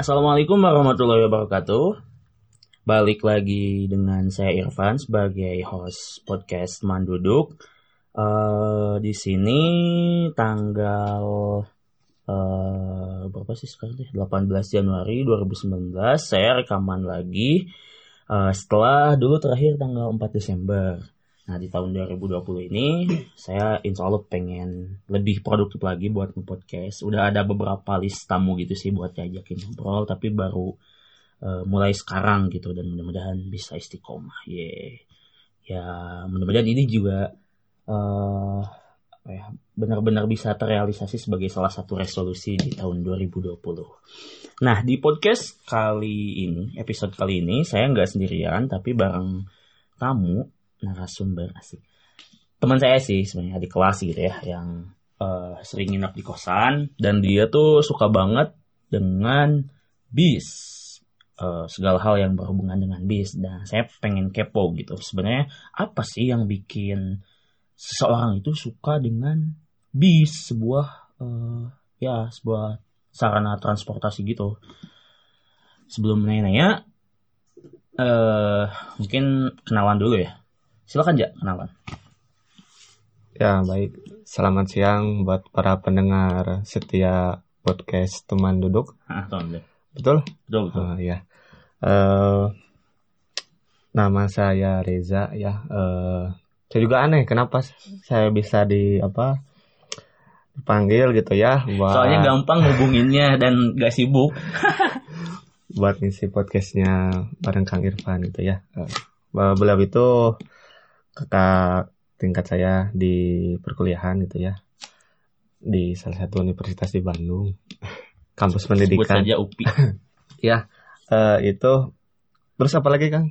Assalamualaikum warahmatullahi wabarakatuh. Balik lagi dengan saya Irfan sebagai host podcast Teman Duduk. Eh, di sini tanggal eh, berapa sih sekarang? deh? 18 Januari 2019 saya rekaman lagi eh, setelah dulu terakhir tanggal 4 Desember. Nah di tahun 2020 ini saya insya Allah pengen lebih produktif lagi buat podcast. Udah ada beberapa list tamu gitu sih buat diajakin ngobrol, tapi baru eh, mulai sekarang gitu dan mudah-mudahan bisa istiqomah. Ye. Ya mudah-mudahan ini juga ya benar-benar bisa terrealisasi sebagai salah satu resolusi di tahun 2020. Nah di podcast kali ini, episode kali ini saya nggak sendirian tapi bareng tamu narasumber asik. Teman saya sih sebenarnya di kelas gitu ya yang eh, sering nginap di kosan dan dia tuh suka banget dengan bis. Eh, segala hal yang berhubungan dengan bis dan saya pengen kepo gitu. Sebenarnya apa sih yang bikin seseorang itu suka dengan bis sebuah eh, ya sebuah sarana transportasi gitu. Sebelum nanya-nanya eh mungkin kenalan dulu ya. Silakan ya kenalan. Ya, baik. Selamat siang buat para pendengar setia podcast teman duduk. Ah, deh. Betul? Betul, betul. Oh, ya. Eh, nama saya Reza ya. Eh, saya juga aneh kenapa saya bisa di apa dipanggil gitu ya buat Soalnya gampang hubunginnya dan gak sibuk. buat ngisi podcastnya bareng Kang Irfan gitu ya. Eh, beliau itu kakak tingkat saya di perkuliahan gitu ya di salah satu universitas di Bandung kampus Sebut pendidikan saja UPI. ya eh, itu terus apa lagi Kang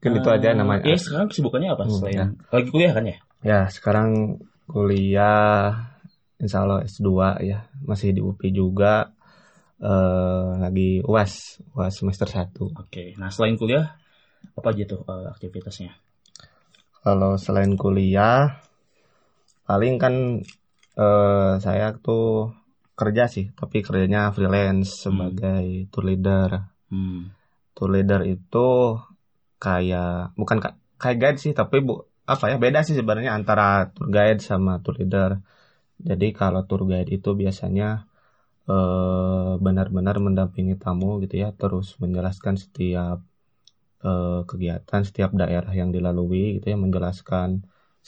kan itu aja Eh, namanya Ya sekarang kesibukannya apa Hmm, selain ya. lagi kuliah kan ya? ya sekarang kuliah Insya Allah S2 ya masih di UPI juga eh lagi UAS UAS semester 1 Oke. Nah selain kuliah apa aja tuh eh, aktivitasnya? Kalau selain kuliah, paling kan eh, saya tuh kerja sih, tapi kerjanya freelance sebagai tour leader. Hmm. Tour leader itu kayak bukan ka- kayak guide sih, tapi bu apa ya beda sih sebenarnya antara tour guide sama tour leader. Jadi kalau tour guide itu biasanya eh, benar-benar mendampingi tamu gitu ya, terus menjelaskan setiap eh, kegiatan setiap daerah yang dilalui gitu ya menjelaskan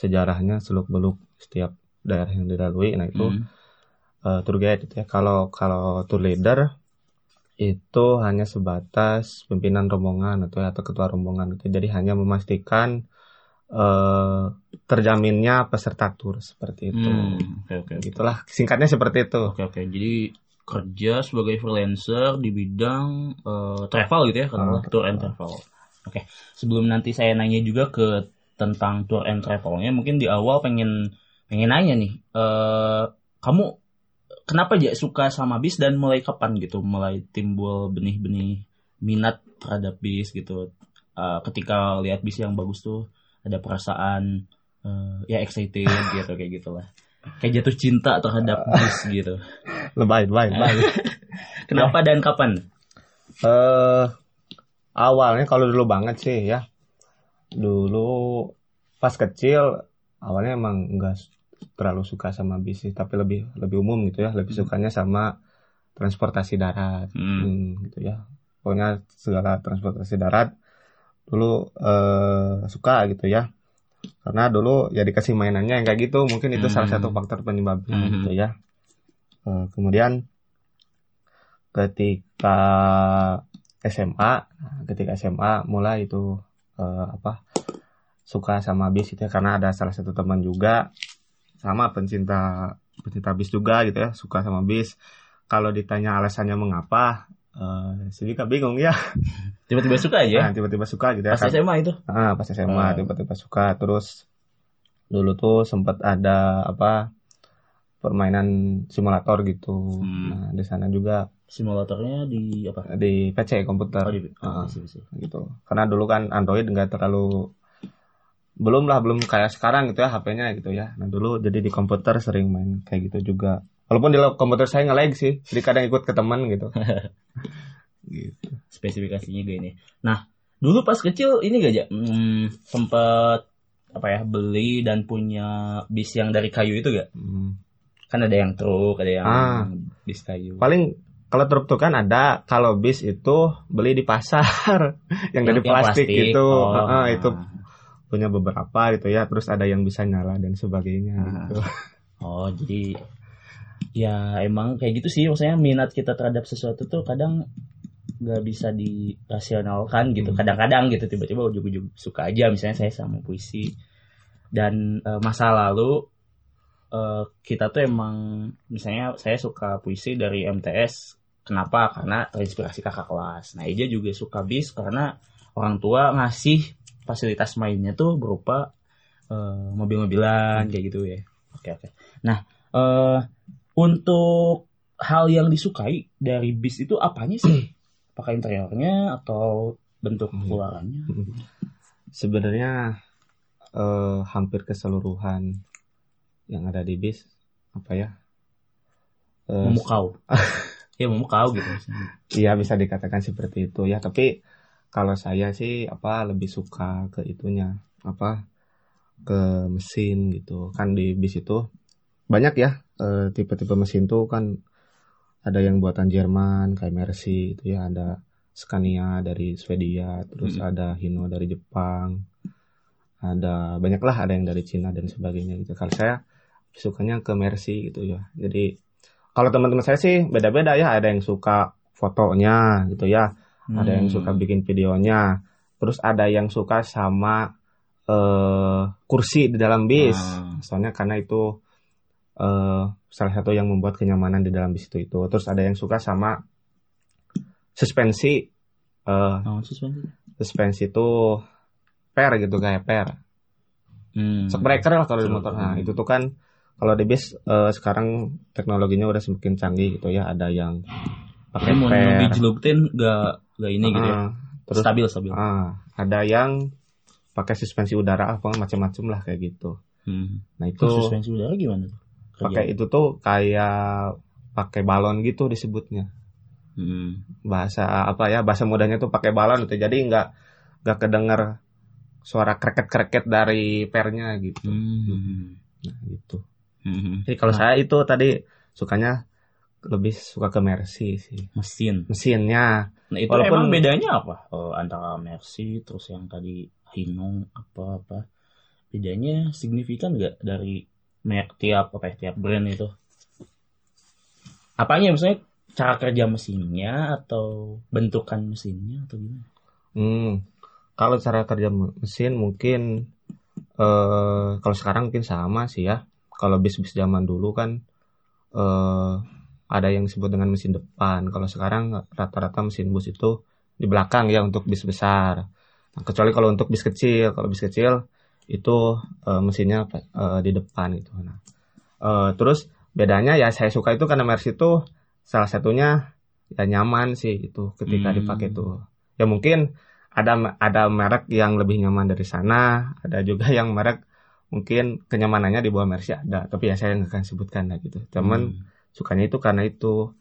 sejarahnya seluk beluk setiap daerah yang dilalui nah itu Hmm. eh, tour guide gitu ya kalau kalau tour leader itu hanya sebatas pimpinan rombongan atau atau ketua rombongan gitu jadi hanya memastikan eh, terjaminnya peserta tur seperti itu Hmm, Oke oke. oke. gitulah singkatnya seperti itu Oke oke. Jadi kerja sebagai freelancer di bidang eh, travel gitu ya, katakanlah Ah, tour and travel. Oke. Sebelum nanti saya nanya juga ke tentang tour and travelnya, mungkin di awal pengen pengen nanya nih, eh kamu kenapa aja suka sama bis dan mulai kapan gitu, mulai timbul benih-benih minat terhadap bis gitu. Eh, ketika lihat bis yang bagus tuh ada perasaan eh, ya excited gitu kayak gitulah. Kayak jatuh cinta terhadap bis gitu. lebay lebay lebay Kenapa dan kapan? eh awalnya kalau dulu banget sih ya. Dulu pas kecil awalnya emang enggak terlalu suka sama bis sih tapi lebih lebih umum gitu ya. Lebih sukanya sama transportasi darat. Hmm. Hmm, gitu ya. Pokoknya segala transportasi darat dulu eh, suka gitu ya. Karena dulu ya dikasih mainannya yang kayak gitu mungkin itu salah Hmm. satu faktor penyebabnya Hmm. gitu ya. Eh, kemudian ketika SMA ketika SMA mulai itu eh, apa suka sama bis itu ya karena ada salah satu teman juga sama pencinta pencinta bis juga gitu ya suka sama bis kalau ditanya alasannya mengapa eh saya juga bingung ya Tiba-tiba suka aja. Nah, tiba-tiba suka gitu ya Pas kan. SMA itu. Ah, pas SMA Oh. tiba-tiba suka terus dulu tuh sempat ada apa permainan simulator gitu Hmm. nah di sana juga Simulatornya di apa? di PC komputer Oh, di, Ah. bisa, bisa. gitu karena dulu kan Android nggak terlalu belum lah belum kayak sekarang gitu ya HP-nya gitu ya nah dulu jadi di komputer sering main kayak gitu juga walaupun di komputer saya nge-lag sih jadi kadang ikut ke teman gitu gitu. spesifikasinya gini. Nah, dulu pas kecil ini gak aja hmm, sempet apa ya beli dan punya bis yang dari kayu itu gak? Hmm. Kan ada yang truk, ada yang Ah. bis kayu. Paling kalau truk tuh kan ada, kalau bis itu beli di pasar yang, dari plastik, itu, Oh, Heeh, itu nah. punya beberapa gitu ya. Terus ada yang bisa nyala dan sebagainya Ah. gitu. Oh, jadi ya emang kayak gitu sih maksudnya minat kita terhadap sesuatu tuh kadang nggak bisa dirasionalkan gitu. Hmm. Kadang-kadang gitu tiba-tiba ujung-ujung suka aja misalnya saya sama puisi. Dan eh, masa lalu eh, kita tuh emang misalnya saya suka puisi dari MTS. Kenapa? Karena terinspirasi kakak kelas. Nah, Eja juga suka bis karena orang tua ngasih fasilitas mainnya tuh berupa eh, mobil-mobilan kayak gitu ya. Oke oke. Nah, eh untuk hal yang disukai dari bis itu apanya sih? Apakah interiornya atau bentuk Hmm. keluarannya? Sebenarnya eh, hampir keseluruhan yang ada di bis apa ya? Eh, Memukau. ya memukau gitu. Iya bisa dikatakan seperti itu ya. Tapi kalau saya sih apa lebih suka ke itunya apa ke mesin gitu. Kan di bis itu banyak ya eh, tipe-tipe mesin tuh kan ada yang buatan Jerman kayak Mercy itu ya ada Scania dari Swedia terus Hmm. ada Hino dari Jepang ada banyak lah ada yang dari Cina dan sebagainya gitu kalau saya sukanya ke Mercy gitu ya jadi kalau teman-teman saya sih beda-beda ya ada yang suka fotonya gitu ya ada yang Hmm. suka bikin videonya terus ada yang suka sama eh kursi di dalam bis Ah. soalnya karena itu eh salah satu yang membuat kenyamanan di dalam bis itu itu terus ada yang suka sama suspensi eh Oh, suspensi. suspensi itu per gitu kayak per Hmm. shock breaker lah kalau di motor nah itu tuh kan kalau di bis eh, sekarang teknologinya udah semakin canggih gitu ya ada yang pakai mau per dijelutin gak gak ini gitu ya. Ah, terus stabil stabil. ah, ada yang pakai suspensi udara apa macam-macam lah kayak gitu Hmm. nah itu Itu suspensi udara gimana tuh? pakai itu tuh kayak pakai balon gitu disebutnya Hmm. bahasa apa ya bahasa mudahnya tuh pakai balon itu jadi nggak nggak kedenger suara kreket kreket dari pernya gitu Hmm. nah gitu Hmm. jadi kalau Nah, saya itu tadi sukanya lebih suka ke Mercy sih mesin. mesinnya Nah itu Walaupun- emang bedanya apa? Eh, antara Mercy terus yang tadi Hino apa apa bedanya signifikan nggak dari merek tiap apa ya, tiap brand itu? Apanya maksudnya cara kerja mesinnya atau bentukan mesinnya atau gimana? hmm, kalau cara kerja mesin mungkin eh kalau sekarang mungkin sama sih ya kalau bis-bis zaman dulu kan eh ada yang disebut dengan mesin depan. Kalau sekarang rata-rata mesin bus itu di belakang ya untuk bis besar. Nah, kecuali kalau untuk bis kecil. Kalau bis kecil itu eh, mesinnya eh, di depan gitu. Nah eh, terus bedanya ya saya suka itu karena Mercy itu salah satunya ya nyaman sih itu ketika Hmm. dipakai tuh. Ya mungkin ada ada merek yang lebih nyaman dari sana ada juga yang merek mungkin kenyamanannya di bawah Mercy ada tapi ya saya nggak akan sebutkan lah gitu teman Hmm. sukanya itu karena itu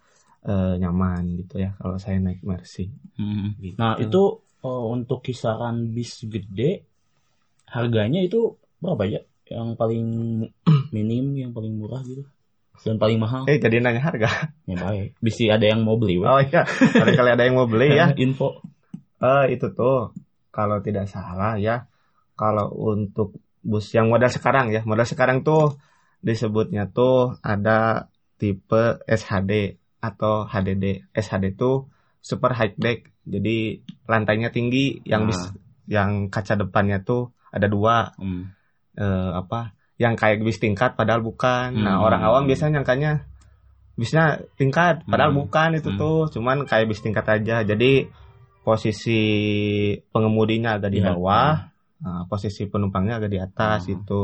eh, nyaman gitu ya kalau saya naik Mercy Hmm. Gitu. Nah itu eh, untuk kisaran bis gede harganya itu berapa ya? Yang paling minim, yang paling murah gitu, dan paling mahal? eh jadi nanya harga Ya baik. Bisa ada yang mau beli, oh iya kali ada yang mau beli ya Info. Eh itu tuh kalau tidak salah ya kalau untuk bus yang model sekarang ya model sekarang tuh disebutnya tuh ada tipe SHD atau HDD SHD tuh super high deck jadi lantainya tinggi yang bis yang kaca depannya tuh ada dua Hmm. eh, apa yang kayak bis tingkat padahal bukan nah Hmm. orang awam biasanya nyangkanya bisnya tingkat padahal Hmm. bukan itu Hmm. tuh cuman kayak bis tingkat aja jadi posisi pengemudinya agak di Iya. bawah nah, posisi penumpangnya agak di atas Hmm. itu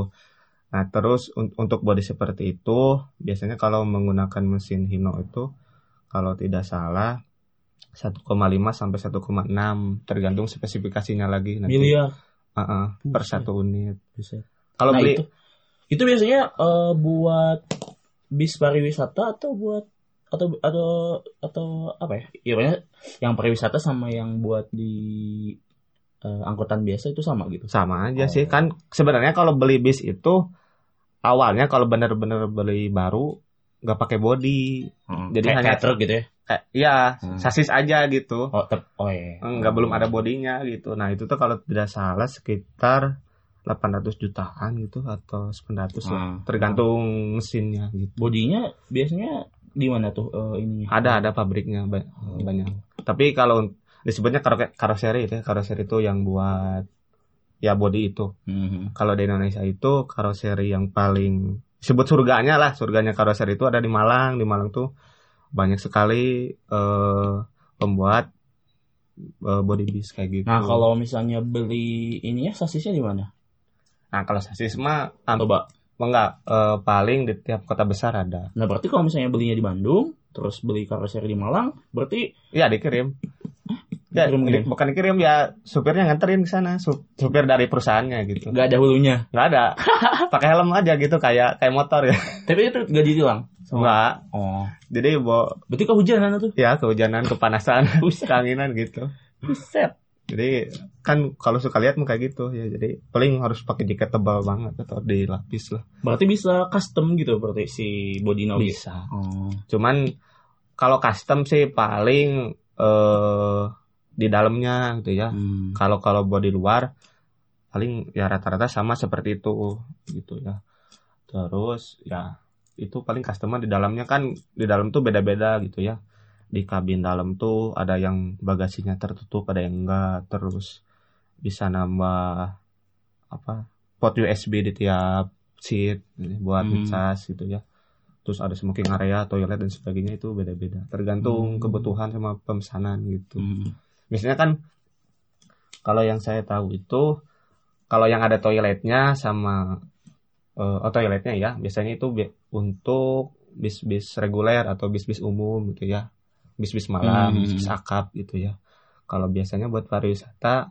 nah terus un- untuk bodi seperti itu biasanya kalau menggunakan mesin Hino itu kalau tidak salah 1,5 sampai 1,6 tergantung spesifikasinya lagi nanti Miliar. Uh-uh, per Buset. satu unit Bisa. kalau nah beli itu, itu biasanya eh, buat bis pariwisata atau buat atau atau atau apa ya? Iya banyak yang pariwisata sama yang buat di eh, angkutan biasa itu sama gitu. sama aja Oh. sih kan sebenarnya kalau beli bis itu awalnya kalau bener-bener beli baru nggak pakai body Hmm. Jadi kayak, hanya- kayak truk gitu ya. kayak ya Hmm. sasis aja gitu Oh, tep, oh iya. nggak belum ada bodinya gitu nah itu tuh kalau tidak salah sekitar 800 jutaan gitu atau 900 lah Hmm. tergantung mesinnya gitu Bodinya biasanya di mana tuh eh, ininya? ada ada pabriknya ba- Oh. banyak tapi kalau disebutnya karo- karoseri itu ya karoseri itu yang buat ya body itu Mhm. kalau di Indonesia itu karoseri yang paling disebut surganya lah surganya karoseri itu ada di Malang di Malang tuh banyak sekali eh, pembuat eh, body bis kayak gitu Nah, kalau misalnya beli ininya sasisnya di mana? nah kalau sasis mah am- Coba. enggak eh, paling di tiap kota besar ada Nah, berarti kalau misalnya belinya di Bandung, terus beli karoseri di Malang, berarti Iya dikirim ya, Dikirim di- bukan dikirim ya supirnya nganterin ke sana Sup- supir dari perusahaannya gitu nggak ada hulunya. nggak ada pakai helm aja gitu kayak kayak motor ya Tapi itu nggak ditilang. Enggak Oh. jadi bawa Berarti kehujanan tuh. ya kehujanan kepanasan Buset. keanginan gitu Buset. jadi kan kalau suka lihat kayak gitu ya jadi paling harus pakai jaket tebal banget atau dilapis lah Berarti bisa custom gitu berarti si body now gitu. bisa Oh. cuman kalau custom sih paling eh di dalamnya gitu ya Hmm. kalau kalau body luar paling ya rata-rata sama seperti itu gitu ya terus ya itu paling customer di dalamnya kan di dalam tuh beda-beda gitu ya di kabin dalam tuh ada yang bagasinya tertutup ada yang enggak terus bisa nambah apa port USB di tiap seat ini buat Hmm. ngecas gitu ya terus ada smoking area toilet dan sebagainya itu beda-beda tergantung Hmm. kebutuhan sama pemesanan gitu Hmm. Biasanya kan kalau yang saya tahu itu kalau yang ada toiletnya sama eh, oh toiletnya ya biasanya itu bi- untuk bis-bis reguler atau bis-bis umum gitu ya. Bis-bis malam Hmm. bis-bis akap gitu ya. Kalau biasanya buat pariwisata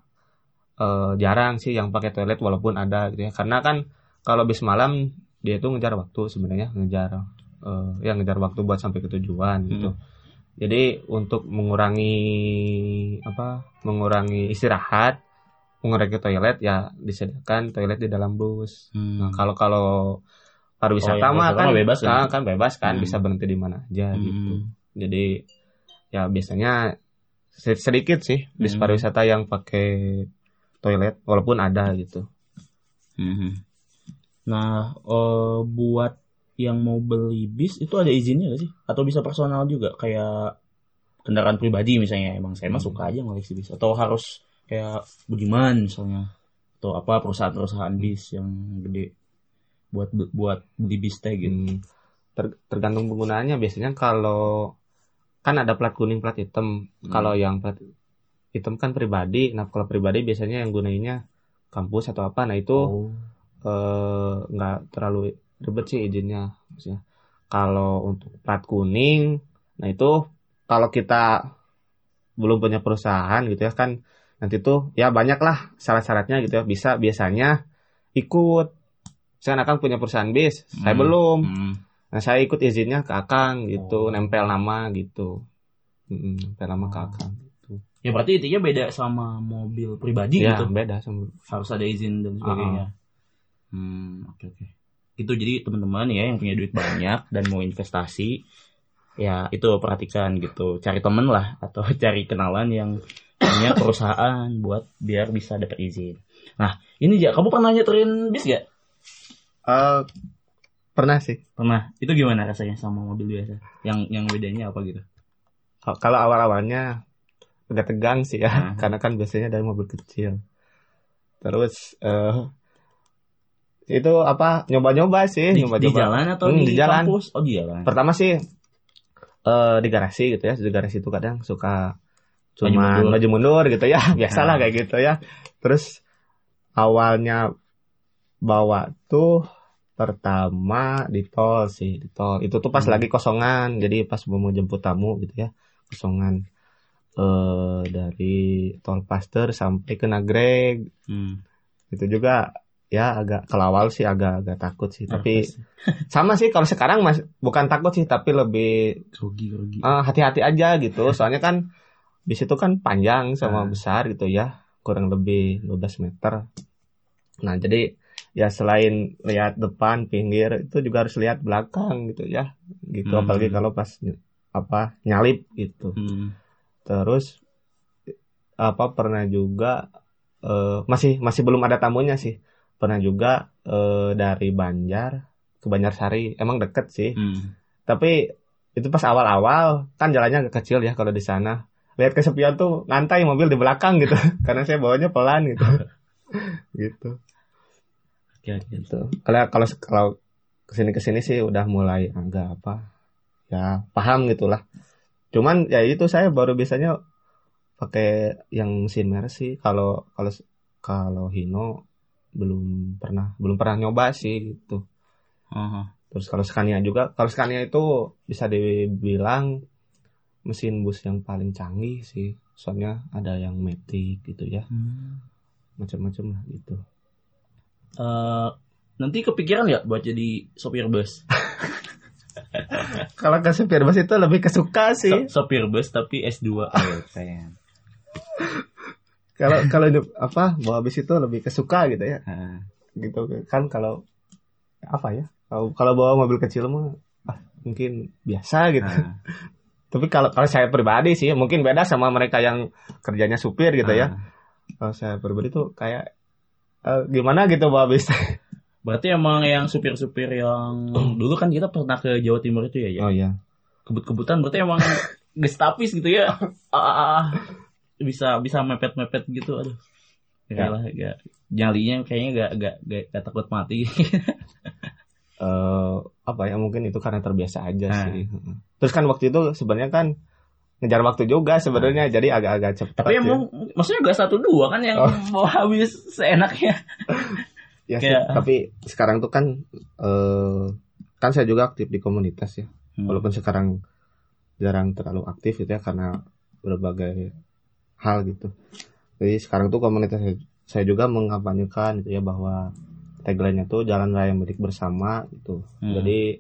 eh, jarang sih yang pakai toilet walaupun ada gitu ya. Karena kan kalau bis malam dia itu ngejar waktu sebenarnya ngejar eh, ya ngejar waktu buat sampai ke tujuan gitu jadi untuk mengurangi apa mengurangi istirahat mengurangi toilet ya disediakan toilet di dalam bus Hmm. Nah, kalau kalau pariwisata Kalau yang mah kan bebas kan? kan bebas kan Hmm. bisa berhenti di mana aja Hmm. gitu. Jadi ya biasanya se- sedikit sih bis Hmm. pariwisata yang pakai toilet walaupun ada gitu. Mhm. Nah, eh, buat yang mau beli bis itu ada izinnya gak sih? Atau bisa personal juga kayak kendaraan pribadi misalnya. Emang saya mah Hmm. suka aja ngoleksi bis. Atau harus kayak Budiman misalnya. Atau apa perusahaan-perusahaan bis yang gede buat buat beli bis teh gitu. Hmm. Ter- tergantung penggunaannya biasanya kalau kan ada plat kuning plat hitam. Hmm. Kalau yang plat hitam kan pribadi. Nah kalau pribadi biasanya yang gunainya kampus atau apa. Nah itu Oh. eh, nggak terlalu ribet sih izinnya maksudnya kalau untuk plat kuning nah itu kalau kita belum punya perusahaan gitu ya kan nanti tuh ya banyak lah syarat-syaratnya gitu ya bisa biasanya ikut misalkan akang punya perusahaan bis saya Hmm. belum Hmm. nah saya ikut izinnya ke akang gitu Oh. nempel nama gitu Mm, nempel nama ke akang Ya berarti intinya beda sama mobil pribadi ya gitu. beda sama harus ada izin dan sebagainya. Hmm, oke oke. Itu jadi teman-teman ya yang punya duit banyak dan mau investasi, ya itu perhatikan gitu. Cari temen lah atau cari kenalan yang punya perusahaan buat biar bisa dapat izin. Nah, ini ya kamu pernah nyeterin bis gak? Eh, pernah sih Pernah. Itu gimana rasanya sama mobil biasa? Yang yang bedanya apa gitu? kalau awal-awalnya agak tegang sih ya Hmm. karena kan biasanya dari mobil kecil terus eh itu apa nyoba-nyoba sih Di, nyoba-nyoba di jalan atau Hmm, di, di jalan. kampus? Oh di jalan. pertama sih eh di garasi gitu ya di garasi itu kadang suka Maju cuma mundur. maju mundur gitu ya biasalah Nah. kayak gitu ya terus awalnya bawa tuh pertama di tol sih di tol itu tuh pas Hmm. lagi kosongan jadi pas mau jemput tamu gitu ya kosongan eh dari tol Paster sampai ke Nagreg Hmm. itu juga ya agak kalau awal sih agak agak takut sih tapi sama sih kalau sekarang mas bukan takut sih tapi lebih grogi grogi. eh, hati-hati aja gitu soalnya kan bis itu kan panjang sama Ah. besar gitu ya kurang lebih 12 meter nah jadi ya selain lihat depan pinggir itu juga harus lihat belakang gitu ya gitu Hmm. apalagi kalau pas apa nyalip gitu Hmm. terus apa pernah juga eh, masih masih belum ada tamunya sih pernah juga eh, dari Banjar ke Banjarsari. Emang deket sih. Hmm. tapi itu pas awal-awal kan jalannya agak kecil ya kalau di sana. Lihat kesepian tuh ngantai mobil di belakang gitu. Karena saya bawanya pelan gitu. Gitu. Oke. gitu. Kalau kalau kalau ke sini ke sini sih udah mulai agak apa ya paham gitulah. Cuman ya itu saya baru biasanya pakai yang mesin Mercy kalau kalau kalau Hino belum pernah belum pernah nyoba sih gitu Aha. Terus kalau Scania juga, kalau Scania itu bisa dibilang mesin bus yang paling canggih sih. Soalnya ada yang Matic gitu ya, Hmm. macam-macam lah gitu. Eh, nanti kepikiran nggak buat jadi sopir bus? Kalau ke supir bus itu lebih kesuka sih. So- sopir bus tapi S2. Oh, keren. Kalau kalau hidup apa bawa bis itu lebih kesuka gitu ya, Ah. gitu kan kalau apa ya? Kalau kalau bawa mobil kecil mah ah, mungkin biasa gitu. Ah. Tapi kalau kalau saya pribadi sih mungkin beda sama mereka yang kerjanya supir gitu ya. Ah. Kalau saya pribadi tuh kayak eh, gimana gitu bawa bis. Berarti emang yang supir-supir yang dulu kan kita pernah ke Jawa Timur itu ya, ya. Oh iya. Kebut-kebutan berarti emang gestapis gitu ya. Ah, ah, ah. Bisa bisa mepet-mepet gitu aduh. Ya Ya. lah, gak, nyalinya kayaknya gak, gak, gak, gak takut mati. eh apa ya mungkin itu karena terbiasa aja Nah. sih. Terus kan waktu itu sebenarnya kan ngejar waktu juga sebenarnya jadi agak-agak cepat. Tapi ya. emang maksudnya gak satu dua kan yang Oh. mau habis seenaknya. ya sih, kayak- tapi sekarang tuh kan eh kan saya juga aktif di komunitas ya. Hmm. Walaupun sekarang jarang terlalu aktif gitu ya karena berbagai hal gitu. Jadi sekarang tuh komunitas saya- juga mengampanyekan gitu ya bahwa tagline-nya tuh jalan raya milik bersama gitu. Hmm. Jadi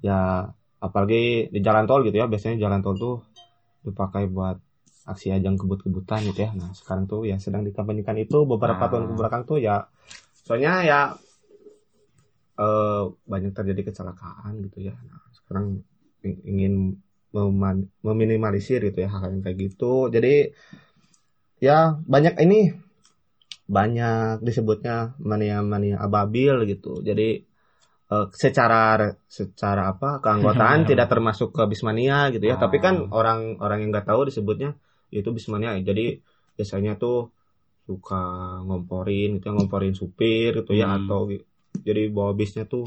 ya apalagi di jalan tol gitu ya biasanya jalan tol tuh dipakai buat aksi ajang kebut-kebutan gitu ya. Nah sekarang tuh ya sedang dikampanyekan itu beberapa Ah. tahun ke belakang tuh ya soalnya ya eh banyak terjadi kecelakaan gitu ya. Nah sekarang ing- ingin meman- meminimalisir gitu ya hal-hal yang kayak gitu. Jadi ya banyak ini banyak disebutnya mania-mania ababil gitu. Jadi eh, secara secara apa keanggotaan tidak termasuk ke bismania gitu ya. Ah. Tapi kan orang-orang yang nggak tahu disebutnya itu bismania. Jadi biasanya tuh suka ngomporin gitu ya, ngomporin supir gitu ya Hmm. atau jadi bawa bisnya tuh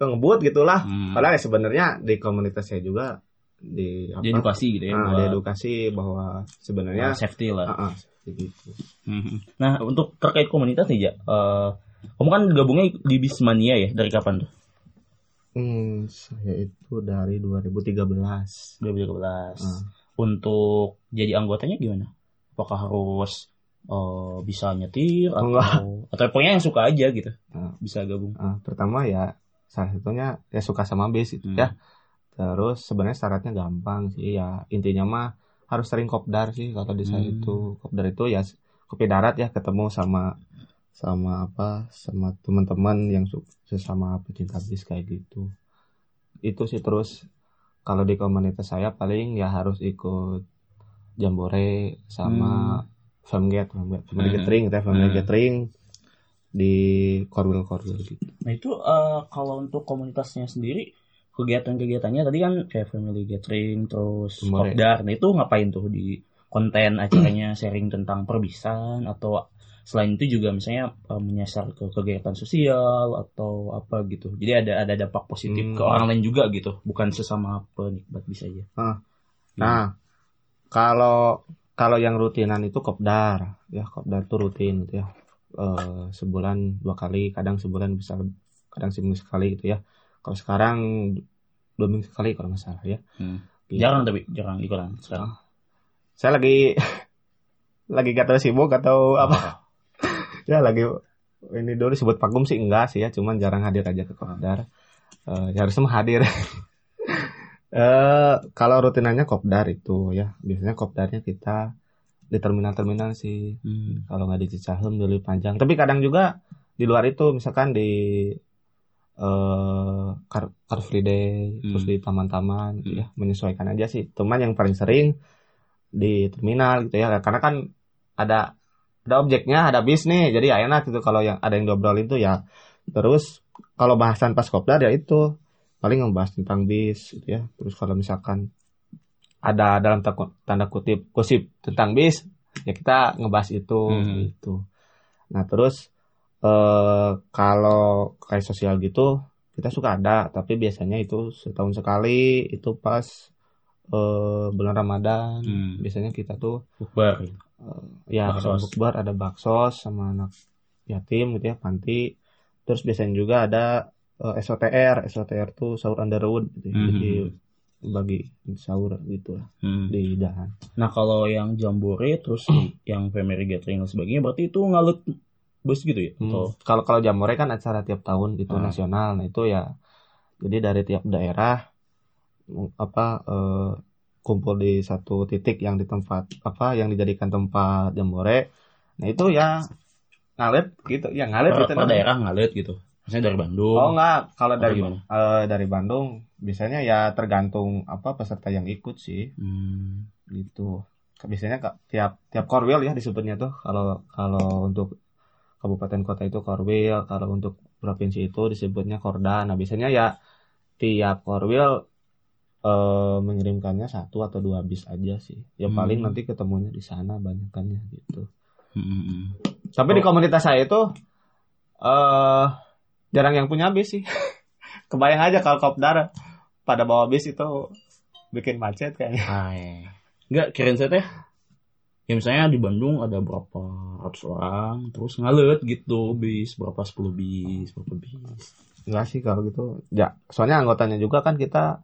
ya ngebut gitulah. Hmm. Padahal ya sebenarnya di komunitas saya juga di apa? Diedukasi gitu ya Nah, buat diedukasi bahwa sebenarnya safety lah. ah, ah, seperti gitu. Mhm. Nah, untuk terkait komunitas nih, Ja. eh, kamu kan gabungnya di Bismania ya? Dari kapan tuh? Hmm, saya itu dari 2013. 2013. Ah. Untuk jadi anggotanya gimana? Apakah harus eh, bisa nyetir atau Enggak. atau pokoknya yang suka aja gitu? Ah. Bisa gabung. Ah, pertama ya salah satunya ya suka sama bis itu Hmm. ya. Terus sebenarnya syaratnya gampang sih ya. Intinya mah harus sering kopdar sih kalau di saya Hmm. itu. Kopdar itu ya kopi darat ya ketemu sama sama apa sama teman-teman yang sesama pecinta bis kayak gitu. Itu sih terus kalau di komunitas saya paling ya harus ikut jambore sama famgate, famgate, family Hmm. gathering gitu ya, family Hmm. gathering di korwil-korwil gitu. Nah, itu eh, kalau untuk komunitasnya sendiri kegiatan-kegiatannya tadi kan kayak family gathering terus kopdar. Nah, itu ngapain tuh di konten acaranya sharing tentang perbisan atau selain itu juga misalnya eh, menyasar ke kegiatan sosial atau apa gitu. Jadi ada ada dampak positif Hmm. ke orang lain juga gitu, bukan sesama penikmat bisa aja. Nah, kalau kalau yang rutinan itu kopdar, ya kopdar itu rutin gitu ya. Eh, sebulan dua kali, kadang sebulan bisa kadang seminggu sekali gitu ya. Kalau sekarang dua minggu sekali kalau nggak salah ya. Hmm. Gitu. Jarang tapi jarang ikutan sekarang. Saya lagi lagi gak tahu sibuk atau apa ya lagi ini dulu disebut vakum sih enggak sih ya cuman jarang hadir aja ke kopdar Eh, ya harusnya hadir Eh kalau rutinannya kopdar itu ya biasanya kopdarnya kita di terminal-terminal sih. Hmm. Kalau nggak di Cicahem dulu panjang. Tapi kadang juga di luar itu misalkan di eh car, car free day terus Hmm. di taman-taman gitu Hmm. ya menyesuaikan aja sih. Cuman yang paling sering di terminal gitu ya karena kan ada ada objeknya ada bis nih jadi ya enak gitu kalau yang ada yang diobrolin tuh ya terus kalau bahasan pas kopdar ya itu paling ngebahas tentang bis gitu ya terus kalau misalkan ada dalam tanda kutip gosip tentang bis ya kita ngebahas itu Hmm. gitu nah terus eh kalau kayak sosial gitu kita suka ada tapi biasanya itu setahun sekali itu pas eh bulan Ramadan Hmm. biasanya kita tuh Bukber. ya ada Baksos. bukber ada baksos sama anak yatim gitu ya panti terus biasanya juga ada eh, SOTR SOTR tuh sahur underwood gitu ya. Mhm. jadi bagi sahur gitu lah Hmm. di dahan Nah kalau yang jambore terus yang family gathering dan sebagainya berarti itu ngalut bus gitu ya? Hmm. Kalau kalau jamore kan acara tiap tahun gitu Ah. nasional nah itu ya jadi dari tiap daerah mm, apa eh, kumpul di satu titik yang di tempat apa yang dijadikan tempat jambore nah itu ya ngalet gitu ya ngalet gitu namanya. daerah ngalut gitu? Maksudnya dari Bandung? Oh enggak, kalau dari eh, dari Bandung biasanya ya tergantung apa peserta yang ikut sih Hmm. gitu. Biasanya tiap tiap korwil ya disebutnya tuh kalau kalau untuk kabupaten kota itu korwil, kalau untuk provinsi itu disebutnya korda. Nah, biasanya ya tiap korwil eh, mengirimkannya satu atau dua bis aja sih. Ya paling Hmm. nanti ketemunya di sana banyakannya gitu. Hmm, hmm, hmm. Tapi di komunitas saya itu eh jarang yang punya bis sih. Kebayang aja kalau kopdar pada bawa bis itu bikin macet kayaknya. Hai. Enggak, kirain saya teh. Ya misalnya di Bandung ada berapa ratus orang, terus ngalut gitu bis, berapa 10 bis, berapa bis. Enggak sih kalau gitu. Ya, soalnya anggotanya juga kan kita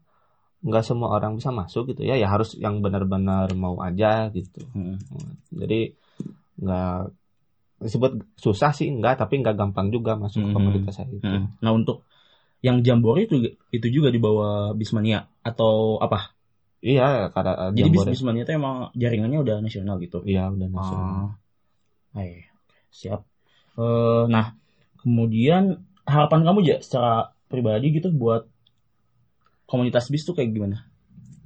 nggak semua orang bisa masuk gitu ya. Ya harus yang benar-benar mau aja gitu. Hmm. Jadi nggak disebut susah sih enggak, tapi nggak gampang juga masuk ke Mhm. komunitas saya itu. Hmm. Nah untuk yang jambore itu itu juga di bawah Bismania atau apa? Iya, karena Jadi bis Jambore. Bismania itu emang jaringannya udah nasional gitu. Iya, udah nasional. Ah, Hai, siap. Eh, nah, kemudian harapan kamu ya secara pribadi gitu buat komunitas bis tuh kayak gimana?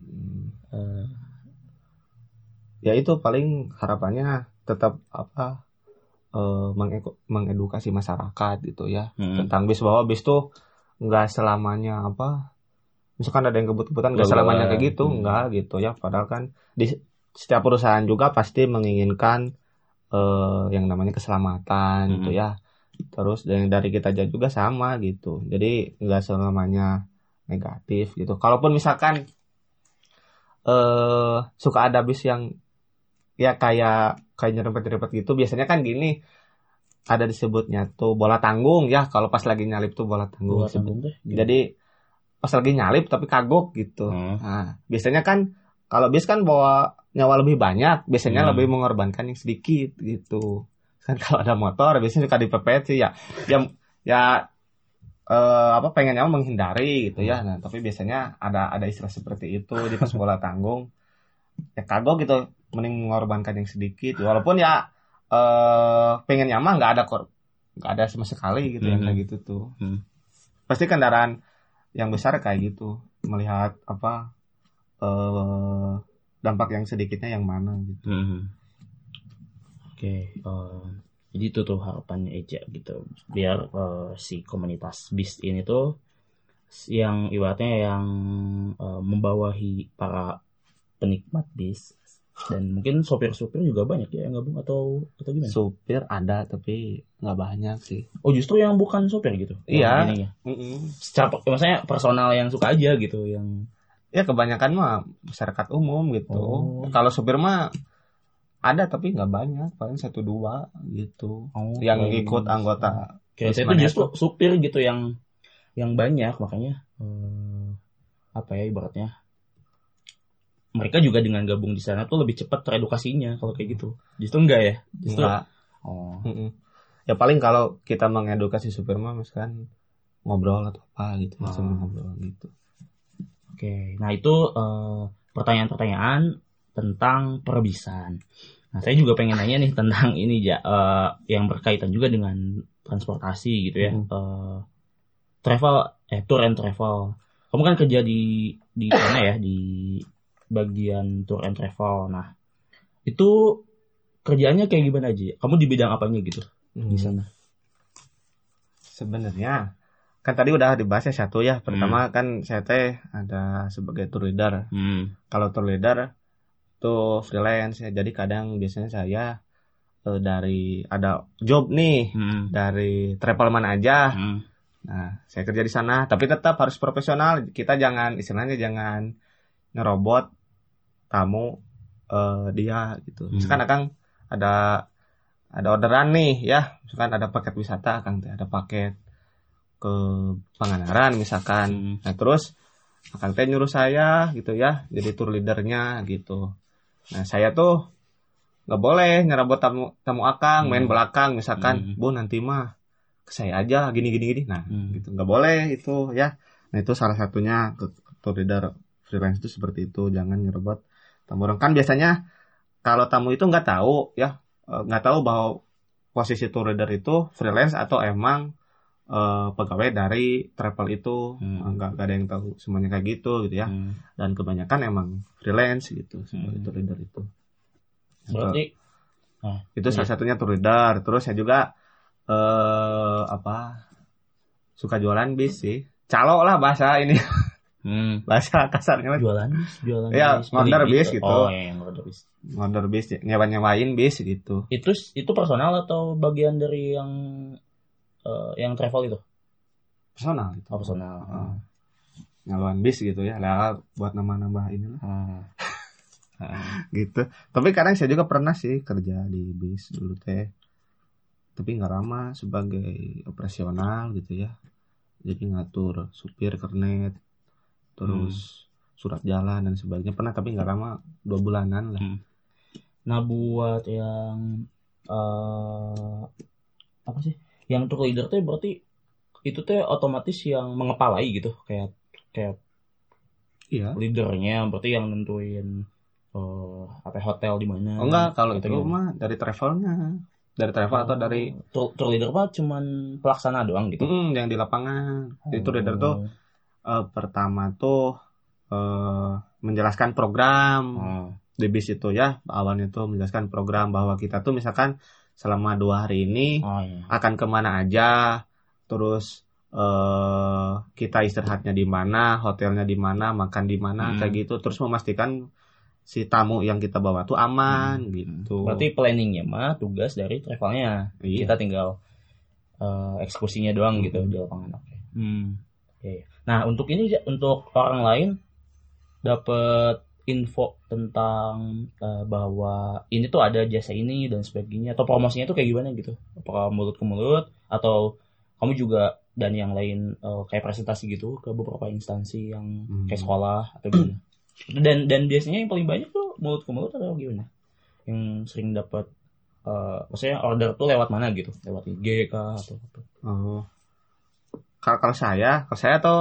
Hmm. Eh, ya itu paling harapannya tetap apa eh, mengeko- mengedukasi masyarakat gitu ya hmm. tentang bis bahwa bis tuh nggak selamanya apa misalkan ada yang kebut-kebutan Gak selamanya kayak gitu Hmm. nggak gitu ya padahal kan di setiap perusahaan juga pasti menginginkan eh, yang namanya keselamatan Hmm. gitu ya terus dari dari kita aja juga sama gitu jadi nggak selamanya negatif gitu kalaupun misalkan eh suka ada bis yang ya kayak kayak nyerempet-nyerempet gitu biasanya kan gini ada disebutnya tuh bola tanggung ya kalau pas lagi nyalip tuh bola tanggung disebut. tanggung teh. jadi pas lagi nyalip tapi kagok gitu Hmm. nah biasanya kan kalau bis kan bawa nyawa lebih banyak biasanya Hmm. lebih mengorbankan yang sedikit gitu kan kalau ada motor biasanya suka dipepet sih ya yang ya eh, apa pengennya menghindari gitu ya nah tapi biasanya ada ada istilah seperti itu di pas bola tanggung ya kagok gitu mending mengorbankan yang sedikit walaupun ya eh pengen mah nggak ada kor nggak ada sama sekali gitu yang Mhm. kayak gitu tuh Hmm. pasti kendaraan yang besar kayak gitu. Melihat apa eh dampak yang sedikitnya yang mana gitu. Hmm. Oke, eh, jadi itu tuh harapannya Eja gitu, biar eh, si komunitas bis ini tuh yang ibaratnya yang eh, membawahi para penikmat bis dan mungkin sopir-sopir juga banyak ya yang gabung atau atau gimana? supir ada tapi nggak banyak sih Oh justru yang bukan sopir gitu? Iya. Yang ininya. Secara maksudnya personal yang suka aja gitu yang ya kebanyakan mah masyarakat umum gitu Oh. kalau supir mah ada tapi nggak banyak paling satu dua gitu oh, yang kayak ikut anggota Kayak itu justru supir gitu yang yang banyak makanya eh, apa ya ibaratnya mereka juga dengan gabung di sana tuh lebih cepat teredukasinya kalau kayak gitu. Justru enggak ya? Justru Nggak. oh. Ya paling kalau kita mengedukasi supir mah misalkan ngobrol atau apa gitu sambil ngobrol gitu Oke, nah itu eh, pertanyaan-pertanyaan tentang perbisan. Nah, saya juga pengen nanya nih tentang ini ja, eh, yang berkaitan juga dengan transportasi gitu ya. Hmm. Eh, travel, eh tour and travel. Kamu kan kerja di di mana ya di bagian tour and travel. Nah, itu kerjaannya kayak gimana aja? Kamu di bidang apanya gitu di Hmm. sana? Sebenarnya kan tadi udah dibahas ya satu ya. Pertama kan saya teh ada sebagai tour leader. Hmm. Kalau tour leader itu freelance ya. Jadi kadang biasanya saya eh, dari ada job nih Hmm. dari travelman aja. Hmm. Nah, saya kerja di sana, tapi tetap harus profesional. Kita jangan istilahnya jangan ngerobot tamu eh, dia gitu. Hmm. Misalkan Akang ada ada orderan nih ya, misalkan ada paket wisata Akang teh ada paket ke Pangandaran misalkan. Hmm. Nah, terus Akang teh nyuruh saya gitu ya, jadi tour leadernya gitu. Nah, saya tuh nggak boleh nyerobot tamu tamu Akang, main Hmm. belakang misalkan, Hmm. Bu nanti mah ke saya aja gini gini gini. Nah, Hmm. gitu nggak boleh itu ya. Nah, itu salah satunya ke tour leader freelance itu seperti itu, jangan nyerobot tamu orang. Kan biasanya kalau tamu itu nggak tahu ya, eh, nggak tahu bahwa posisi tour leader itu freelance atau emang eh, pegawai dari travel itu Hmm. nggak ada yang tahu semuanya kayak gitu gitu ya Hmm. dan kebanyakan emang freelance gitu sebagai Hmm. tour leader itu Berarti itu salah Iya. satunya tour leader terus saya juga eh apa suka jualan bis sih calo lah bahasa ini hmm. bahasa kasarnya mah. jualan jualan bis, order beli bis gitu. oh iya order bis order bis nyewa nyewain bis gitu itu itu personal atau bagian dari yang eh, yang travel itu personal gitu oh personal Heeh. nyewain bis gitu ya lah buat nambah-nambah ini lah Hmm. Hmm. gitu tapi kadang saya juga pernah sih kerja di bis dulu teh tapi nggak lama sebagai operasional gitu ya jadi ngatur supir kernet terus surat jalan dan sebagainya. Pernah tapi nggak lama dua bulanan lah. Hmm. nah buat yang eh apa sih? Yang tour leader tuh berarti itu tuh otomatis yang mengepalai gitu kayak kayak iya. leadernya berarti yang nentuin eh apa hotel di mana oh enggak kalau itu gimana? mah dari travelnya. Dari travel atau dari tour, tour leader mah cuman pelaksana doang gitu? Mm, yang di lapangan. Jadi tour leader tuh eh, pertama tuh eh, menjelaskan program Oh. di bis itu ya awalnya tuh menjelaskan program bahwa kita tuh misalkan selama dua hari ini Oh, iya. akan ke mana aja terus eh kita istirahatnya di mana hotelnya di mana makan di mana Hmm. kayak gitu terus memastikan si tamu yang kita bawa tuh aman gitu Berarti planningnya mah tugas dari travelnya. iya Kita tinggal eh, eksekusinya doang gitu di lapangan. Oke. Hmm. Oke. Nah untuk ini untuk orang lain dapat info tentang eh, bahwa ini tuh ada jasa ini dan sebagainya atau promosinya tuh kayak gimana gitu? Apakah mulut ke mulut atau kamu juga dan yang lain eh, kayak presentasi gitu ke beberapa instansi yang Hmm. kayak sekolah atau gimana? Dan dan biasanya yang paling banyak tuh mulut ke mulut atau gimana? Yang sering dapat eh, maksudnya order tuh lewat mana gitu? Lewat IG kah atau apa? oh kalau kalau saya kalau saya atau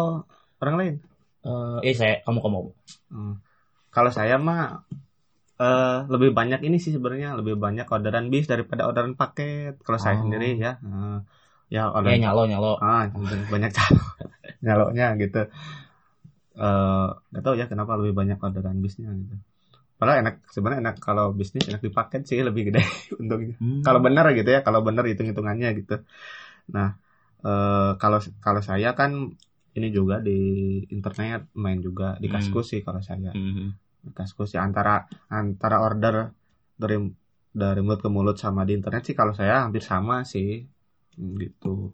orang lain Eh, eh saya kamu kamu. Hmm. Kalau saya mah eh lebih banyak ini sih sebenarnya lebih banyak orderan bis daripada orderan paket. Kalau saya Oh. sendiri ya, eh, ya Ya orderan nyalo nyalo. ah banyak calo nyaloknya gitu. Eh nggak tahu ya kenapa lebih banyak orderan bisnya gitu. Padahal enak sebenarnya enak kalau bisnis enak di paket sih lebih gede untungnya. Hmm. Kalau benar gitu ya, kalau benar hitung hitungannya gitu. Nah eh kalau kalau saya kan ini juga di internet main juga di Hmm. kaskus sih kalau saya Hmm. kaskus ya antara antara order dari dari mulut ke mulut sama di internet sih kalau saya hampir sama sih gitu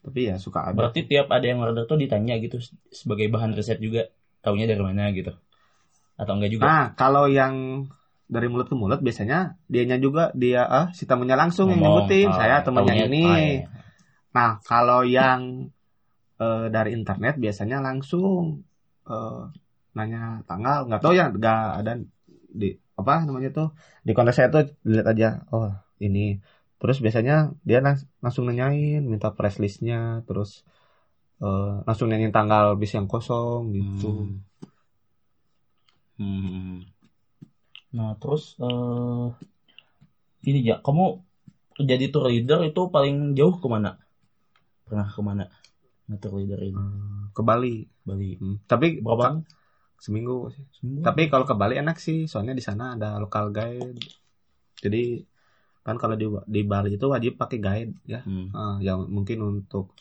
tapi ya suka ada Berarti tiap ada yang order tuh ditanya gitu sebagai bahan riset juga taunya dari mana gitu. Atau enggak juga? nah kalau yang dari mulut ke mulut biasanya dianya juga dia ah si tamunya langsung yang Ngomong, nyebutin ah, saya temannya ini iya. Nah kalau yang eh, dari internet biasanya langsung eh, nanya tanggal nggak tahu ya nggak ada di apa namanya tuh di kontak saya tuh dilihat aja oh ini terus biasanya dia lang- langsung nanyain minta press listnya terus eh, langsung nanyain tanggal bis yang kosong gitu Hmm. Hmm. Nah terus eh ini ya kamu jadi tour leader itu paling jauh ke mana? Pernah ke mana? Nge-tour leader ini Hmm, ke Bali. Bali. Hmm, Tapi Berapa? seminggu sih. Seminggu? Tapi kalau ke Bali enak sih, soalnya di sana ada lokal guide. Jadi kan kalau di di Bali itu wajib pakai guide ya. Hmm. Ah, yang mungkin untuk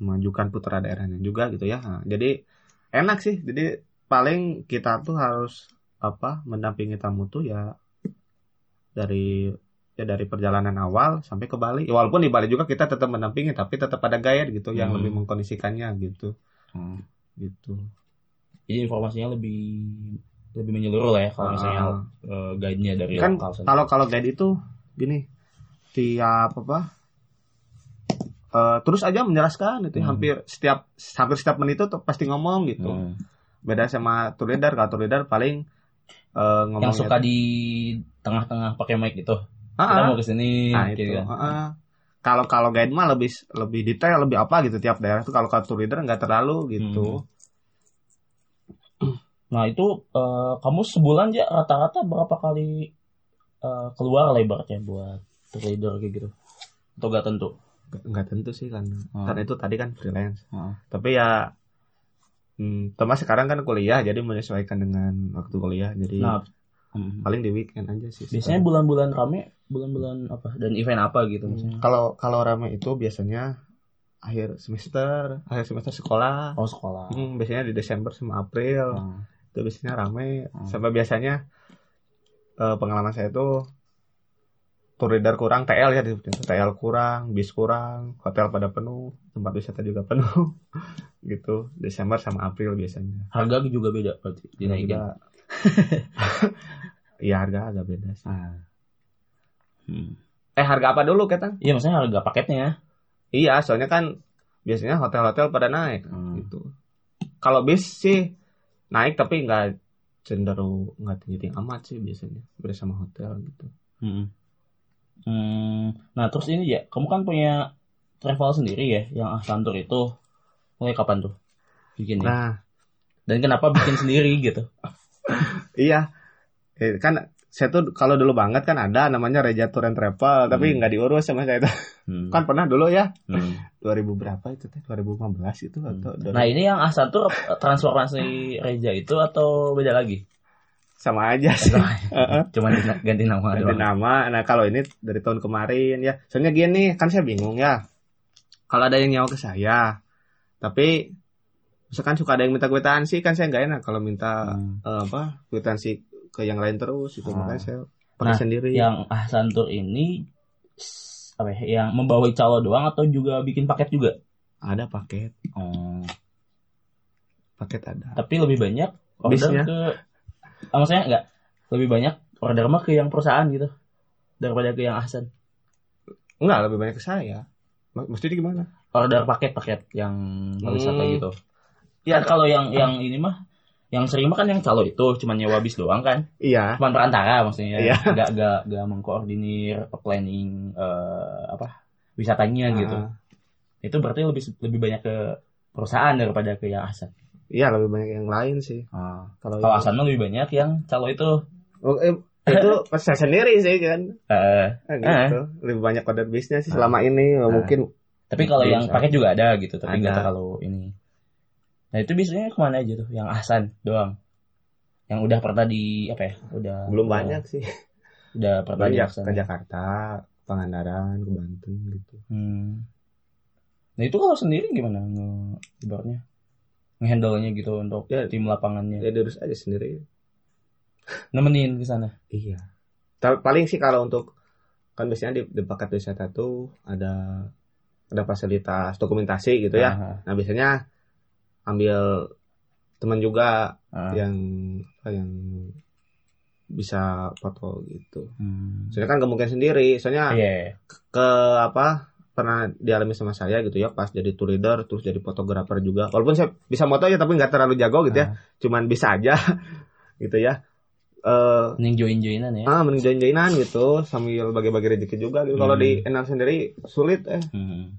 memajukan putra daerahnya juga gitu ya. Nah, jadi enak sih. Jadi paling kita tuh harus apa mendampingi tamu tuh ya dari ya dari perjalanan awal sampai ke Bali. Ya, walaupun di Bali juga kita tetap mendampingi tapi tetap ada guide gitu yang Hmm. lebih mengkondisikannya gitu. Hmm. Gitu. Jadi informasinya lebih lebih menyeluruh lah ya kalau misalnya eh, guide-nya dari kan lokal kalau kalau guide itu gini tiap apa eh, terus aja menjelaskan itu Hmm. hampir setiap hampir setiap menit itu tuh pasti ngomong gitu Hmm. beda sama tour leader kalau tour leader paling eh, Yang ngomongnya suka di tengah-tengah pakai mic itu. Ah, Kita mau ke sini nah gitu itu kan. Ah. kalau kalau guide mah lebih lebih detail lebih apa gitu tiap daerah tuh kalau tour leader nggak terlalu gitu Nah itu eh, kamu sebulan ya rata-rata berapa kali eh, keluar lah ibaratnya buat tour leader kayak gitu? Atau gak tentu? Nggak- tentu sih karena Hmm. karena itu tadi kan freelance Hmm. tapi ya hmm, termasuk sekarang kan kuliah jadi menyesuaikan dengan waktu kuliah jadi Nah, hmm. paling di weekend aja sih biasanya bulan-bulan rame, bulan-bulan apa dan event apa gitu Hmm, misalnya? kalau kalau rame itu biasanya akhir semester akhir semester sekolah Oh sekolah. Hmm, biasanya di Desember sama April Hmm. itu biasanya rame Hmm. sampai biasanya eh, pengalaman saya itu tour leader kurang TL ya TL kurang bis kurang hotel pada penuh tempat wisata juga penuh gitu Desember sama April biasanya Harga juga beda berarti dinaikin. Iya harga agak beda sih. Ah. Hmm. Eh harga apa dulu ketang? Iya maksudnya harga paketnya. Iya soalnya kan biasanya hotel-hotel pada naik Hmm. gitu. Kalau bis sih naik tapi nggak cenderung nggak tinggi tinggi amat sih biasanya beda sama hotel gitu. Hmm. Hmm. Nah terus ini ya, kamu kan punya travel sendiri ya, yang Ahsantur itu mulai kapan tuh bikinnya? Nah Dan kenapa bikin sendiri gitu? iya Eh, kan saya tuh kalau dulu banget kan ada namanya Reja Tour and Travel tapi Hmm. nggak diurus sama saya tuh. Hmm. kan pernah dulu ya Hmm. 2000 berapa itu teh 2015 itu atau Nah ini yang Ahsantur transformasi Reja itu atau beda lagi? sama aja sih. Heeh. Cuma di- ganti nama ganti doang. nama. Nah kalau ini dari tahun kemarin ya. Soalnya gini kan saya bingung ya. Kalau ada yang nyawa ke saya, tapi misalkan suka ada yang minta kwitansi kan saya nggak enak kalau minta Hmm. eh, apa kwitansi ke yang lain terus itu Ah. makanya saya pakai Nah, sendiri. Yang Ahsantur ini s- apa ya, yang membawa calo doang atau juga bikin paket juga? Ada paket, Oh. paket ada. Tapi lebih banyak order Bisnya. ke ah, maksudnya enggak lebih banyak order mah ke yang perusahaan gitu daripada ke yang Ahsan. Enggak lebih banyak ke saya. Mak- Maksudnya gimana? Order paket-paket yang wisata Hmm. gitu. Iya. Kan kalau yang yang ini mah yang sering mah kan yang calo itu cuma nyewa bis doang kan. Iya. Cuma perantara maksudnya. Iya. Enggak enggak enggak mengkoordinir planning eh, apa wisatanya gitu. Ah, Itu berarti lebih lebih banyak ke perusahaan daripada ke yang Ahsan. Iya lebih banyak yang lain sih. Ah. Kalau Kalau mah lebih banyak yang calo itu. Oh, eh, itu saya sendiri sih kan. Eh, Nah, gitu. Lebih banyak order bisnya sih Ah. selama ini. Ah. Mungkin Tapi kalau Bisa. yang paket juga ada gitu, tapi nggak terlalu ini. Nah itu biasanya ke mana aja tuh? Yang Ahsan doang. Yang udah pernah di apa ya? Udah belum udah- banyak sih. Udah pernah di Ahsan. ke Jakarta, Pangandaran, ke Banten gitu. Hmm. Nah itu kalau sendiri gimana nge ibaratnya ngehandle-nya gitu untuk Ya. tim lapangannya. Ya diurus aja sendiri. Nemenin ke sana. Iya. Tapi paling sih kalau untuk kan biasanya di, di paket wisata tuh ada ada fasilitas dokumentasi gitu ya. Ah, Nah biasanya ambil teman juga ah. yang yang bisa foto gitu. Hmm. Soalnya kan nggak mungkin sendiri. Soalnya Iya. ke apa pernah dialami sama saya gitu ya pas jadi tour leader terus jadi fotografer juga walaupun saya bisa moto ya tapi nggak terlalu jago gitu ya Ah. cuman bisa aja gitu ya eh Mending join-joinan ya. ah mending join-joinan gitu sambil bagi-bagi rezeki juga gitu kalau Hmm. di enal sendiri sulit eh Hmm.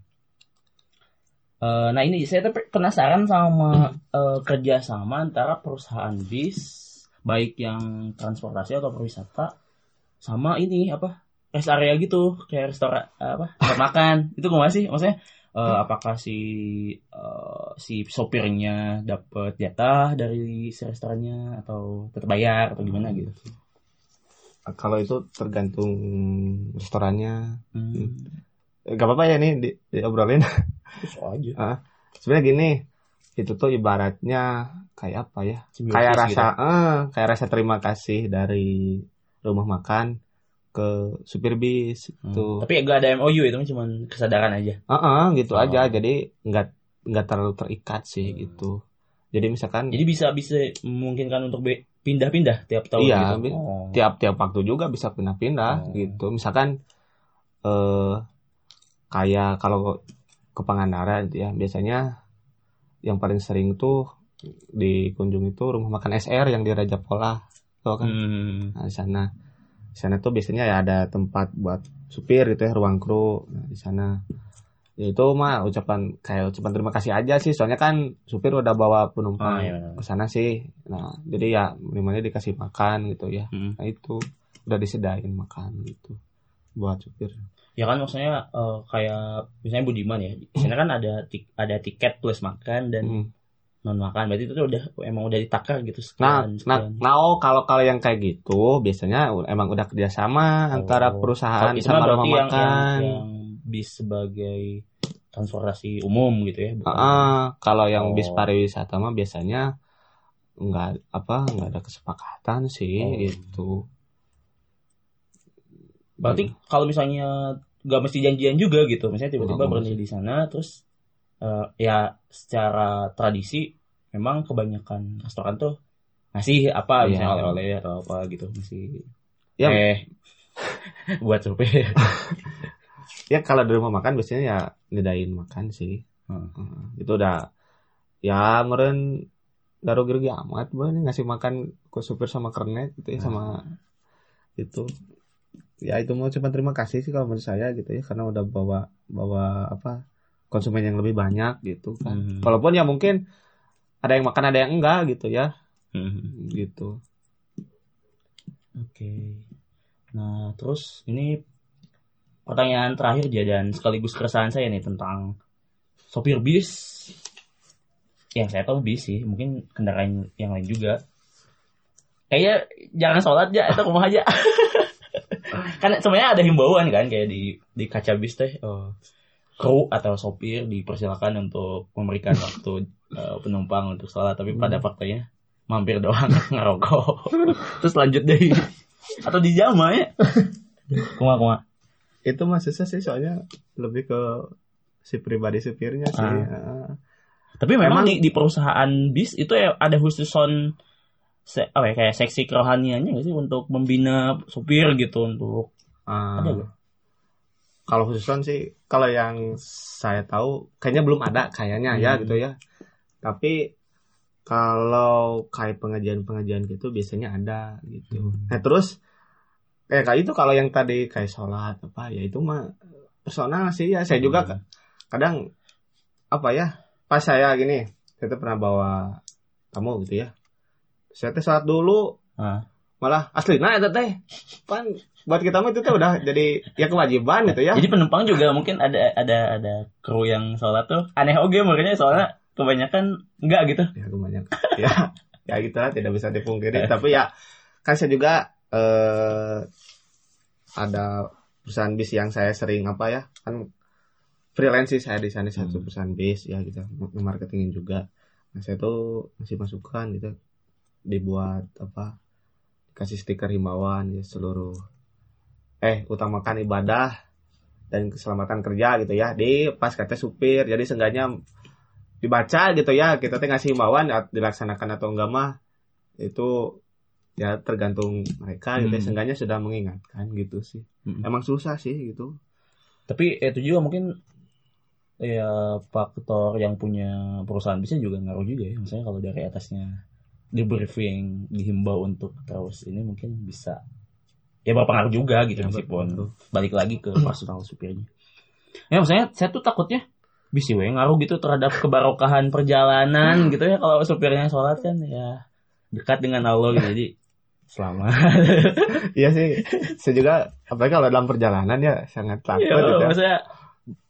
Eh, nah ini saya tuh penasaran sama eh, kerjasama antara perusahaan bis baik yang transportasi atau perwisata sama ini apa rest area gitu kayak restoran apa tempat makan. Itu gimana sih? Maksudnya eh, apakah si eh, si sopirnya dapat jatah dari si restorannya atau tetap bayar atau gimana gitu? Kalau itu tergantung restorannya. hmm. Gak apa-apa ya nih di, diobrolin. aja Sebenarnya gini, itu tuh ibaratnya kayak apa ya? Simbiosis kayak gitu. rasa eh kayak rasa terima kasih dari rumah makan ke supir bis Hmm. gitu. tapi gak ada MOU itu cuma kesadaran aja Heeh, gitu Oh. aja. Jadi nggak nggak terlalu terikat sih gitu. Jadi misalkan jadi bisa bisa memungkinkan untuk be- pindah-pindah tiap tahun Iya, gitu. Oh. tiap-tiap waktu juga bisa pindah-pindah Oh. gitu. Misalkan eh kayak kalau ke Pangandaran ya, biasanya yang paling sering tuh dikunjungi itu rumah makan SR yang di Raja Pola. Tuh kan. Hmm. Nah, di sana. Di sana tuh biasanya ya ada tempat buat supir gitu ya, ruang kru. Nah, di sana. Ya itu mah ucapan kayak ucapan terima kasih aja sih. Soalnya kan supir udah bawa Oh, penumpang iya benar. ke sana sih. Nah, jadi ya minimalnya dikasih makan gitu ya. Hmm. Nah, itu udah disediain makan gitu buat supir. Ya kan maksudnya eh, kayak misalnya Budiman ya. Di sana kan ada tik- ada tiket plus makan dan Hmm. non makan. Berarti itu tuh udah emang udah ditakar gitu Nah, sekian. nah, sekian. nah, oh, kalau kalau yang kayak gitu biasanya emang udah kerjasama antara Oh. perusahaan Kalau itu sama mah rumah yang, makan. yang, yang bis sebagai transportasi umum gitu ya. bukan- Ah, kalau yang Oh. bis pariwisata mah biasanya nggak apa nggak ada kesepakatan sih Oh. itu. Berarti kalau misalnya nggak mesti janjian juga gitu, misalnya tiba-tiba Nggak berhenti di sana, terus eh, ya secara tradisi memang kebanyakan restoran tuh ngasih apa Iya. misalnya oleh-oleh atau apa gitu ngasih Ya. eh buat supir. Ya kalau di rumah makan biasanya ya nyedain makan sih. Hmm. Hmm, Itu udah ya meren gak rugi-rugi amat Bang, ngasih makan ke supir sama kernet gitu ya sama itu ya itu mau cuma terima kasih sih kalau menurut saya gitu ya karena udah bawa bawa apa konsumen yang lebih banyak gitu kan Hmm. walaupun ya mungkin ada yang makan ada yang enggak gitu ya Hmm. gitu Oke. Nah, terus ini pertanyaan terakhir aja dan sekaligus keresahan saya nih tentang sopir bis. Yang saya tahu bis sih, mungkin kendaraan yang lain juga. Kayaknya jangan sholat aja atau rumah aja. kan sebenarnya ada himbauan kan kayak di di kaca bis teh eh, kru atau sopir dipersilakan untuk memberikan waktu eh, penumpang untuk sholat tapi pada faktanya mampir doang ngerokok. Terus lanjut deh. Atau di jama ya. Kuma kuma. Itu susah sih soalnya lebih ke si pribadi supirnya sih Ah. Ah. tapi memang, Memang- di, di perusahaan bis itu ya ada khusus on se, apa ya, kayak seksi kerohaniannya nggak sih untuk membina supir gitu untuk Ah. ada loh Kalau khususan sih, kalau yang saya tahu kayaknya belum ada kayaknya ya Hmm. gitu ya. Tapi kalau kayak pengajian-pengajian gitu biasanya ada gitu. Hmm. Nah terus kayak kayak itu kalau yang tadi kayak sholat apa ya itu mah personal sih ya. Saya juga Hmm. ka- kadang apa ya pas saya gini, saya tuh pernah bawa tamu gitu ya. Saya tuh sholat dulu, Ah. malah asli nah itu teh pan buat kita mah itu tuh udah jadi ya kewajiban gitu ya. jadi penumpang juga mungkin ada ada ada kru yang sholat tuh aneh oke makanya soalnya kebanyakan enggak gitu ya banyak ya ya gitulah tidak bisa dipungkiri tapi ya kan saya juga eh ada perusahaan bis yang saya sering apa ya kan freelance sih saya di sana satu Hmm. perusahaan bis ya gitu marketingin juga nah saya tuh masih masukan gitu dibuat apa kasih stiker himbauan ya seluruh eh utamakan ibadah dan keselamatan kerja gitu ya di pas kata supir jadi seenggaknya dibaca gitu ya kita teh ngasih himbauan ya, dilaksanakan atau enggak mah itu ya tergantung mereka gitu ya. Hmm. seenggaknya sudah mengingatkan gitu sih Hmm. emang susah sih gitu tapi itu juga mungkin ya faktor yang punya perusahaan bisa juga ngaruh juga ya misalnya kalau dari atasnya di briefing dihimbau untuk terus ini mungkin bisa ya berpengaruh juga gitu Ya, meskipun betul. balik lagi ke personal supirnya ya maksudnya saya tuh takutnya bisa we ngaruh gitu terhadap kebarokahan perjalanan gitu ya kalau supirnya sholat kan ya dekat dengan Allah gitu jadi selamat iya sih saya juga apalagi kalau dalam perjalanan ya sangat takut ya, gitu ya. maksudnya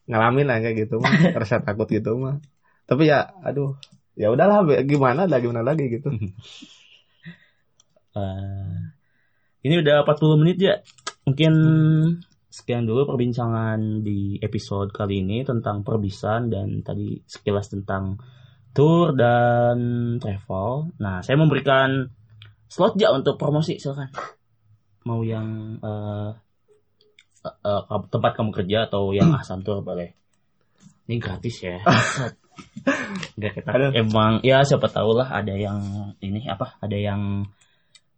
ngalamin aja gitu mah rasa takut gitu mah tapi ya aduh ya udahlah gimana lah gimana lagi gitu. Eh, ini udah 40 menit ya mungkin sekian dulu perbincangan di episode kali ini tentang perbisan dan tadi sekilas tentang tour dan travel. Nah saya memberikan slot ya untuk promosi silakan. Mau yang eh, eh, tempat kamu kerja atau yang Ahsan Tour boleh. Ini gratis ya Kita Aduh. emang ya siapa tahu lah ada yang ini apa ada yang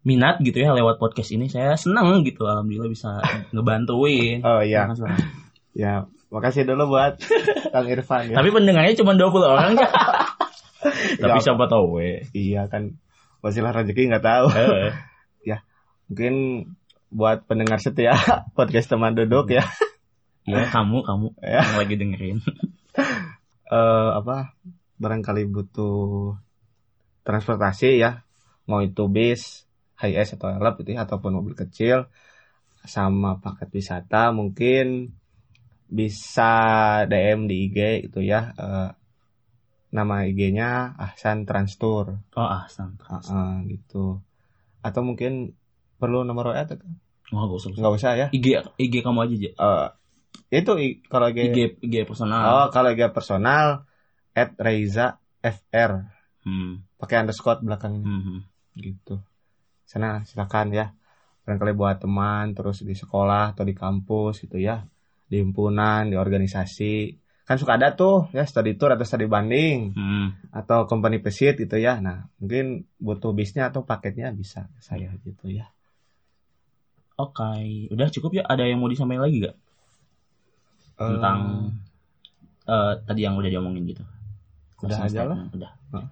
minat gitu ya lewat podcast ini. Saya senang gitu alhamdulillah bisa ngebantuin. Oh iya. Silakan. ya makasih dulu buat Kang Irfan ya. Tapi pendengarnya cuma 20 orang ya tapi Ya, siapa tahu we. Iya kan. Wasilah rezeki nggak tahu. Eh, mungkin buat pendengar setia podcast teman duduk ya. Ya kamu kamu Ya. yang lagi dengerin eh apa barangkali butuh transportasi ya. Mau itu bis high S atau elep gitu ya ataupun mobil kecil sama paket wisata mungkin bisa DM di IG gitu ya. Eh, nama IG-nya Ahsan Trans Tour oh Ahsan Ah, ah, gitu. Atau mungkin perlu nomor WA atau oh gak usah nggak usah. Ya? IG IG kamu aja aja Eh, itu kalau IG, IG IG personal. Oh kalau IG personal at Reiza FR hmm. pakai underscore belakangnya. Hmm, hmm. gitu. Sana silakan ya. Barangkali buat teman terus di sekolah atau di kampus gitu ya. Di himpunan di organisasi. Kan suka ada tuh ya study tour atau study banding. Hmm. atau company visit gitu ya. Nah mungkin butuh bisnya atau paketnya bisa saya gitu ya. Oke, udah cukup ya. Ada yang mau disampaikan lagi gak tentang eh, tadi yang udah diomongin gitu? Udah Closing aja lah. Udah. Hah.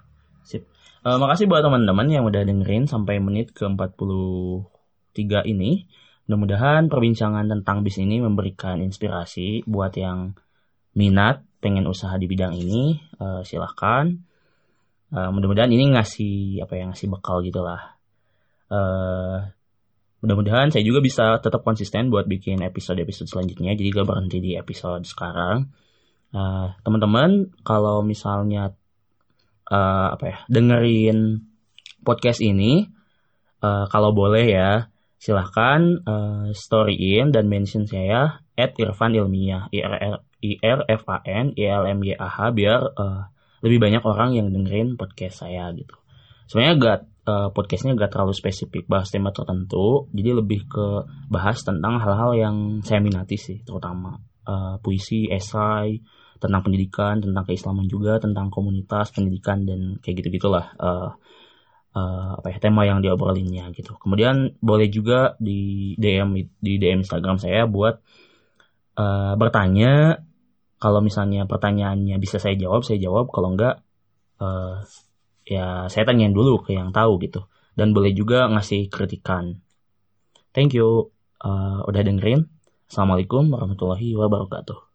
Sip. Eh, makasih buat teman-teman yang udah dengerin sampai menit ke 43 ini. Mudah-mudahan perbincangan tentang bis ini memberikan inspirasi buat yang minat pengen usaha di bidang ini. Eh, silahkan. Eh, mudah-mudahan ini ngasih apa ya ngasih bekal gitulah. Eh mudah-mudahan saya juga bisa tetap konsisten buat bikin episode-episode selanjutnya. Jadi gak berhenti di episode sekarang. Eh, teman-teman kalau misalnya eh, apa ya dengerin podcast ini eh, kalau boleh ya silahkan eh, storyin dan mention saya at Irfan Ilmiah I R I R F A N I L M Y A H biar eh, lebih banyak orang yang dengerin podcast saya gitu. Sebenarnya gak eh, podcastnya gak terlalu spesifik bahas tema tertentu, jadi lebih ke bahas tentang hal-hal yang saya minati sih, terutama eh, puisi, esai, tentang pendidikan, tentang keislaman juga, tentang komunitas, pendidikan dan kayak gitu gitulah eh eh, apa ya tema yang diobrolinnya gitu. Kemudian boleh juga di DM di DM Instagram saya buat eh, bertanya. Kalau misalnya pertanyaannya bisa saya jawab, saya jawab. Kalau enggak, eh, ya saya tanyain dulu ke yang tahu gitu. Dan boleh juga ngasih kritikan. Thank you eh, udah dengerin. Assalamualaikum warahmatullahi wabarakatuh.